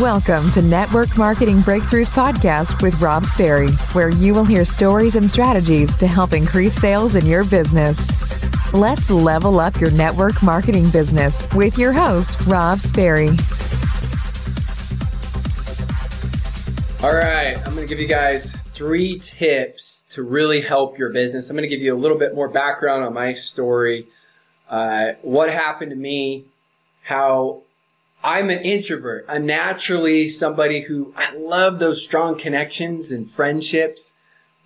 Welcome to Network Marketing Breakthroughs Podcast with Rob Sperry, where you will hear stories and strategies to help increase sales in your business. Let's level up your network marketing business with your host, Rob Sperry. All right, I'm going to give you guys three tips to really help your business. I'm going to give you a little bit more background on my story, uh, what happened to me, how I'm an introvert. I'm naturally somebody who I love those strong connections and friendships.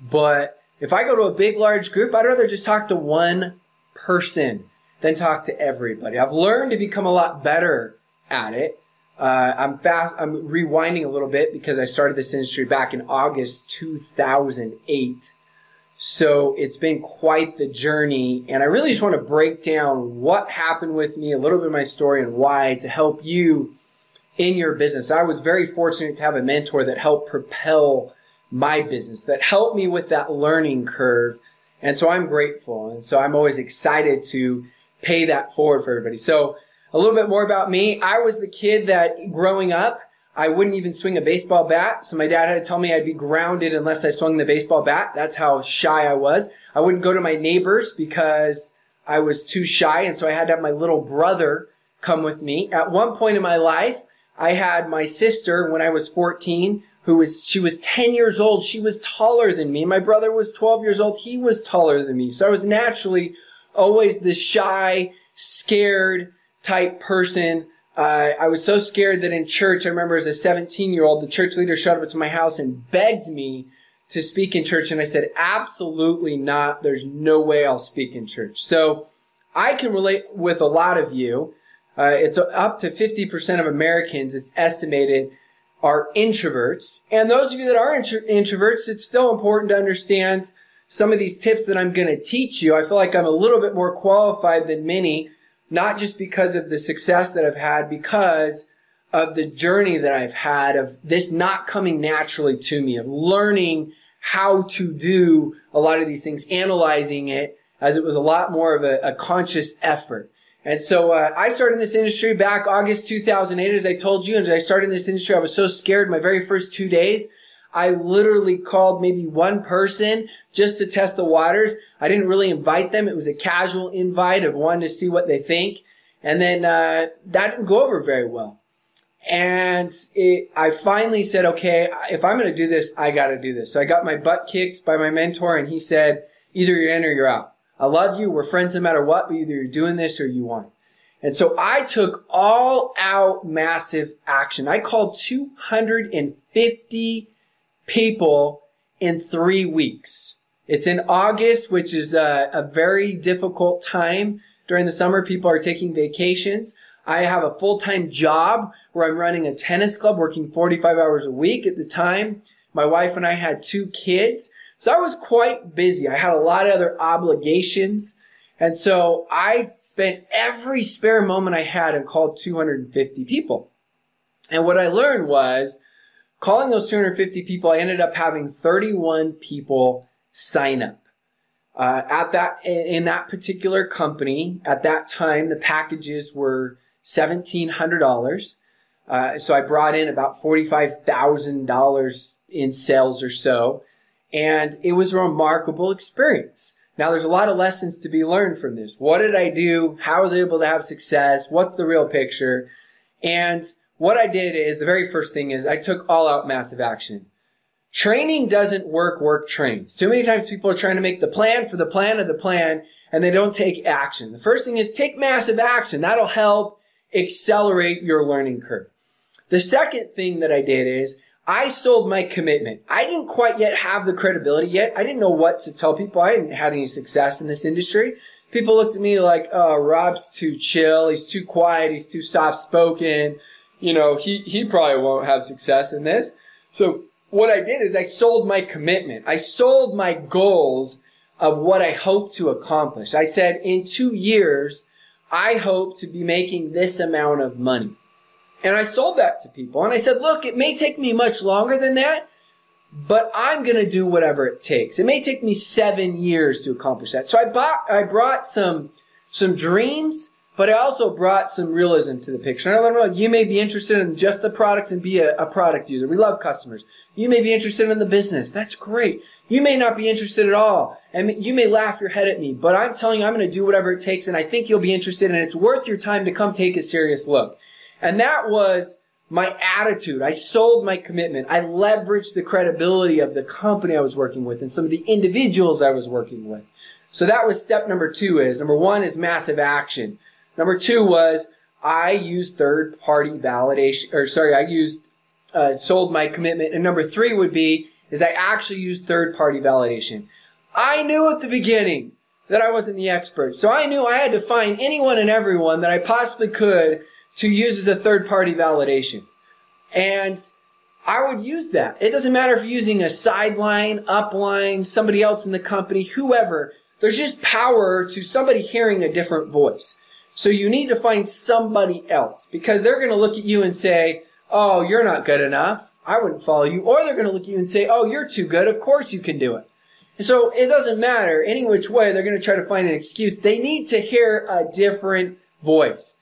But if I go to a big, large group, I'd rather just talk to one person than talk to everybody. I've learned to become a lot better at it. Uh, I'm fast. I'm rewinding a little bit because I started this industry back in August 2008. So it's been quite the journey. And I really just want to break down what happened with me, a little bit of my story and why to help you in your business. I was very fortunate to have a mentor that helped propel my business, that helped me with that learning curve. And so I'm grateful. And so I'm always excited to pay that forward for everybody. So a little bit more about me. I was the kid that growing up, I wouldn't even swing a baseball bat. So my dad had to tell me I'd be grounded unless I swung the baseball bat. That's how shy I was. I wouldn't go to my neighbors because I was too shy. And so I had to have my little brother come with me. At one point in my life, I had my sister when I was 14 who was, she was 10 years old. She was taller than me. My brother was 12 years old. He was taller than me. So I was naturally always the shy, scared type person uh, I was so scared that in church, I remember as a 17 year old, the church leader showed up to my house and begged me to speak in church. And I said, absolutely not. There's no way I'll speak in church. So I can relate with a lot of you. Uh, it's up to 50% of Americans, it's estimated, are introverts. And those of you that are intro- introverts, it's still important to understand some of these tips that I'm going to teach you. I feel like I'm a little bit more qualified than many not just because of the success that I've had, because of the journey that I've had of this not coming naturally to me, of learning how to do a lot of these things, analyzing it as it was a lot more of a, a conscious effort. And so uh, I started in this industry back August 2008, as I told you. And I started in this industry, I was so scared. My very first two days, I literally called maybe one person just to test the waters. I didn't really invite them. It was a casual invite of wanting to see what they think. And then uh, that didn't go over very well. And it, I finally said, okay, if I'm going to do this, I got to do this. So I got my butt kicked by my mentor, and he said, either you're in or you're out. I love you. We're friends no matter what, but either you're doing this or you want. And so I took all out massive action. I called 250 people in three weeks. It's in August, which is a, a, very difficult time during the summer. People are taking vacations. I have a full-time job where I'm running a tennis club, working 45 hours a week at the time. My wife and I had two kids. So I was quite busy. I had a lot of other obligations. And so I spent every spare moment I had and called 250 people. And what I learned was calling those 250 people, I ended up having 31 people sign up. Uh, at that, in that particular company, at that time, the packages were $1,700. Uh, so I brought in about $45,000 in sales or so. And it was a remarkable experience. Now there's a lot of lessons to be learned from this. What did I do? How was I able to have success? What's the real picture? And what I did is the very first thing is I took all out massive action. Training doesn't work, work trains. Too many times people are trying to make the plan for the plan of the plan and they don't take action. The first thing is take massive action. That'll help accelerate your learning curve. The second thing that I did is I sold my commitment. I didn't quite yet have the credibility yet. I didn't know what to tell people. I hadn't had any success in this industry. People looked at me like, oh, Rob's too chill. He's too quiet. He's too soft spoken you know, he, he probably won't have success in this. So what I did is I sold my commitment. I sold my goals of what I hope to accomplish. I said in two years, I hope to be making this amount of money. And I sold that to people. And I said, look, it may take me much longer than that, but I'm going to do whatever it takes. It may take me seven years to accomplish that. So I bought, I brought some, some dreams, but I also brought some realism to the picture. I them know you may be interested in just the products and be a, a product user. We love customers. You may be interested in the business. That's great. You may not be interested at all. And you may laugh your head at me, but I'm telling you, I'm going to do whatever it takes. And I think you'll be interested and it's worth your time to come take a serious look. And that was my attitude. I sold my commitment. I leveraged the credibility of the company I was working with and some of the individuals I was working with. So that was step number two is number one is massive action. Number two was I used third party validation, or sorry, I used, uh, sold my commitment. And number three would be is I actually used third party validation. I knew at the beginning that I wasn't the expert. So I knew I had to find anyone and everyone that I possibly could to use as a third party validation. And I would use that. It doesn't matter if you're using a sideline, upline, somebody else in the company, whoever. There's just power to somebody hearing a different voice. So you need to find somebody else because they're going to look at you and say, Oh, you're not good enough. I wouldn't follow you. Or they're going to look at you and say, Oh, you're too good. Of course you can do it. And so it doesn't matter any which way. They're going to try to find an excuse. They need to hear a different voice.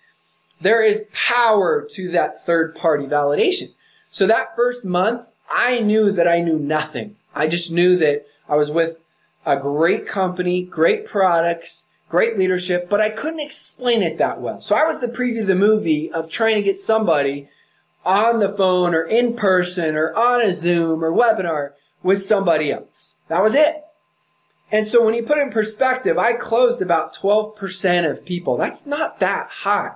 There is power to that third party validation. So that first month, I knew that I knew nothing. I just knew that I was with a great company, great products, great leadership, but I couldn't explain it that well. So I was the preview of the movie of trying to get somebody on the phone or in person or on a Zoom or webinar with somebody else. That was it. And so when you put it in perspective, I closed about 12% of people. That's not that high.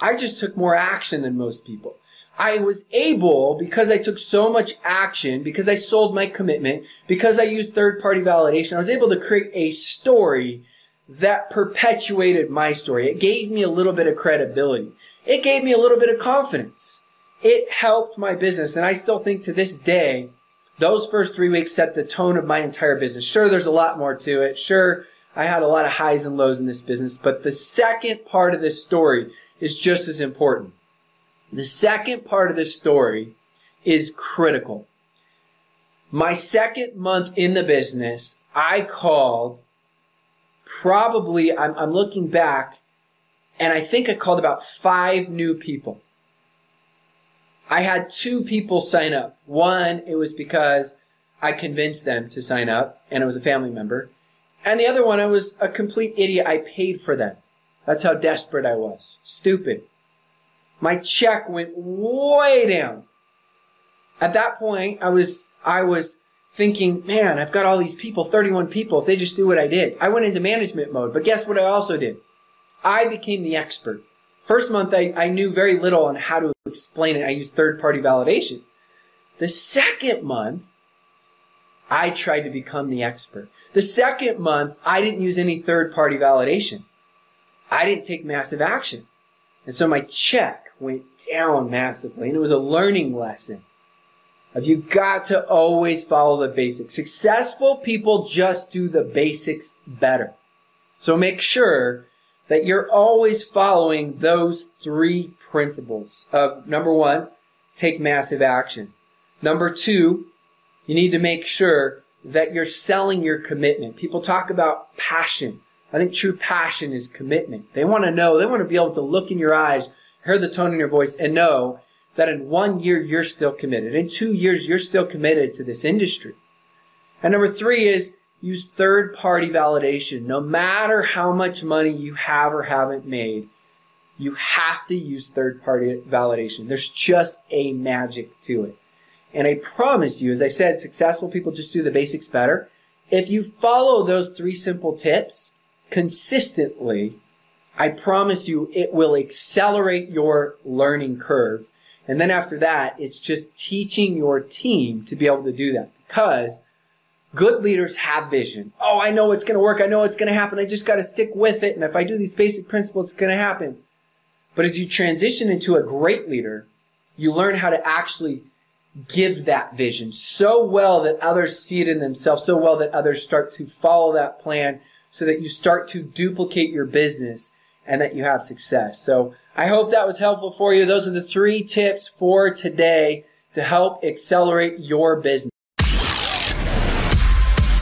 I just took more action than most people. I was able, because I took so much action, because I sold my commitment, because I used third party validation, I was able to create a story that perpetuated my story. It gave me a little bit of credibility. It gave me a little bit of confidence. It helped my business. And I still think to this day, those first three weeks set the tone of my entire business. Sure, there's a lot more to it. Sure, I had a lot of highs and lows in this business, but the second part of this story is just as important. The second part of this story is critical. My second month in the business, I called probably, I'm, I'm looking back, and I think I called about five new people. I had two people sign up. One, it was because I convinced them to sign up, and it was a family member. And the other one, I was a complete idiot. I paid for them. That's how desperate I was. Stupid. My check went way down. At that point, I was, I was thinking, man, I've got all these people, 31 people, if they just do what I did. I went into management mode, but guess what I also did? I became the expert. First month, I, I knew very little on how to explain it. I used third party validation. The second month, I tried to become the expert. The second month, I didn't use any third party validation. I didn't take massive action. And so my check went down massively and it was a learning lesson of you got to always follow the basics. Successful people just do the basics better. So make sure that you're always following those three principles of number one, take massive action. Number two, you need to make sure that you're selling your commitment. People talk about passion. I think true passion is commitment. They want to know, they want to be able to look in your eyes, hear the tone in your voice, and know that in one year you're still committed. In two years you're still committed to this industry. And number three is use third party validation. No matter how much money you have or haven't made, you have to use third party validation. There's just a magic to it. And I promise you, as I said, successful people just do the basics better. If you follow those three simple tips consistently, I promise you it will accelerate your learning curve and then after that, it's just teaching your team to be able to do that because good leaders have vision. Oh, I know it's going to work. I know it's going to happen. I just got to stick with it. And if I do these basic principles, it's going to happen. But as you transition into a great leader, you learn how to actually give that vision so well that others see it in themselves, so well that others start to follow that plan so that you start to duplicate your business and that you have success. So I hope that was helpful for you. Those are the three tips for today to help accelerate your business.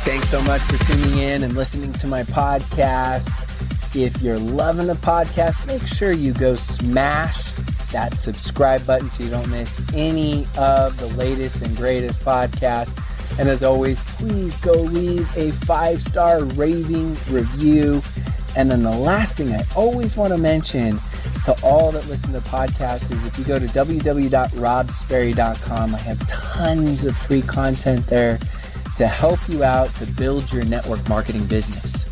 Thanks so much for tuning in and listening to my podcast. If you're loving the podcast, make sure you go smash that subscribe button so you don't miss any of the latest and greatest podcasts. And as always, please go leave a five star raving review. And then the last thing I always want to mention to all that listen to podcasts is if you go to www.robsperry.com, I have tons of free content there to help you out to build your network marketing business.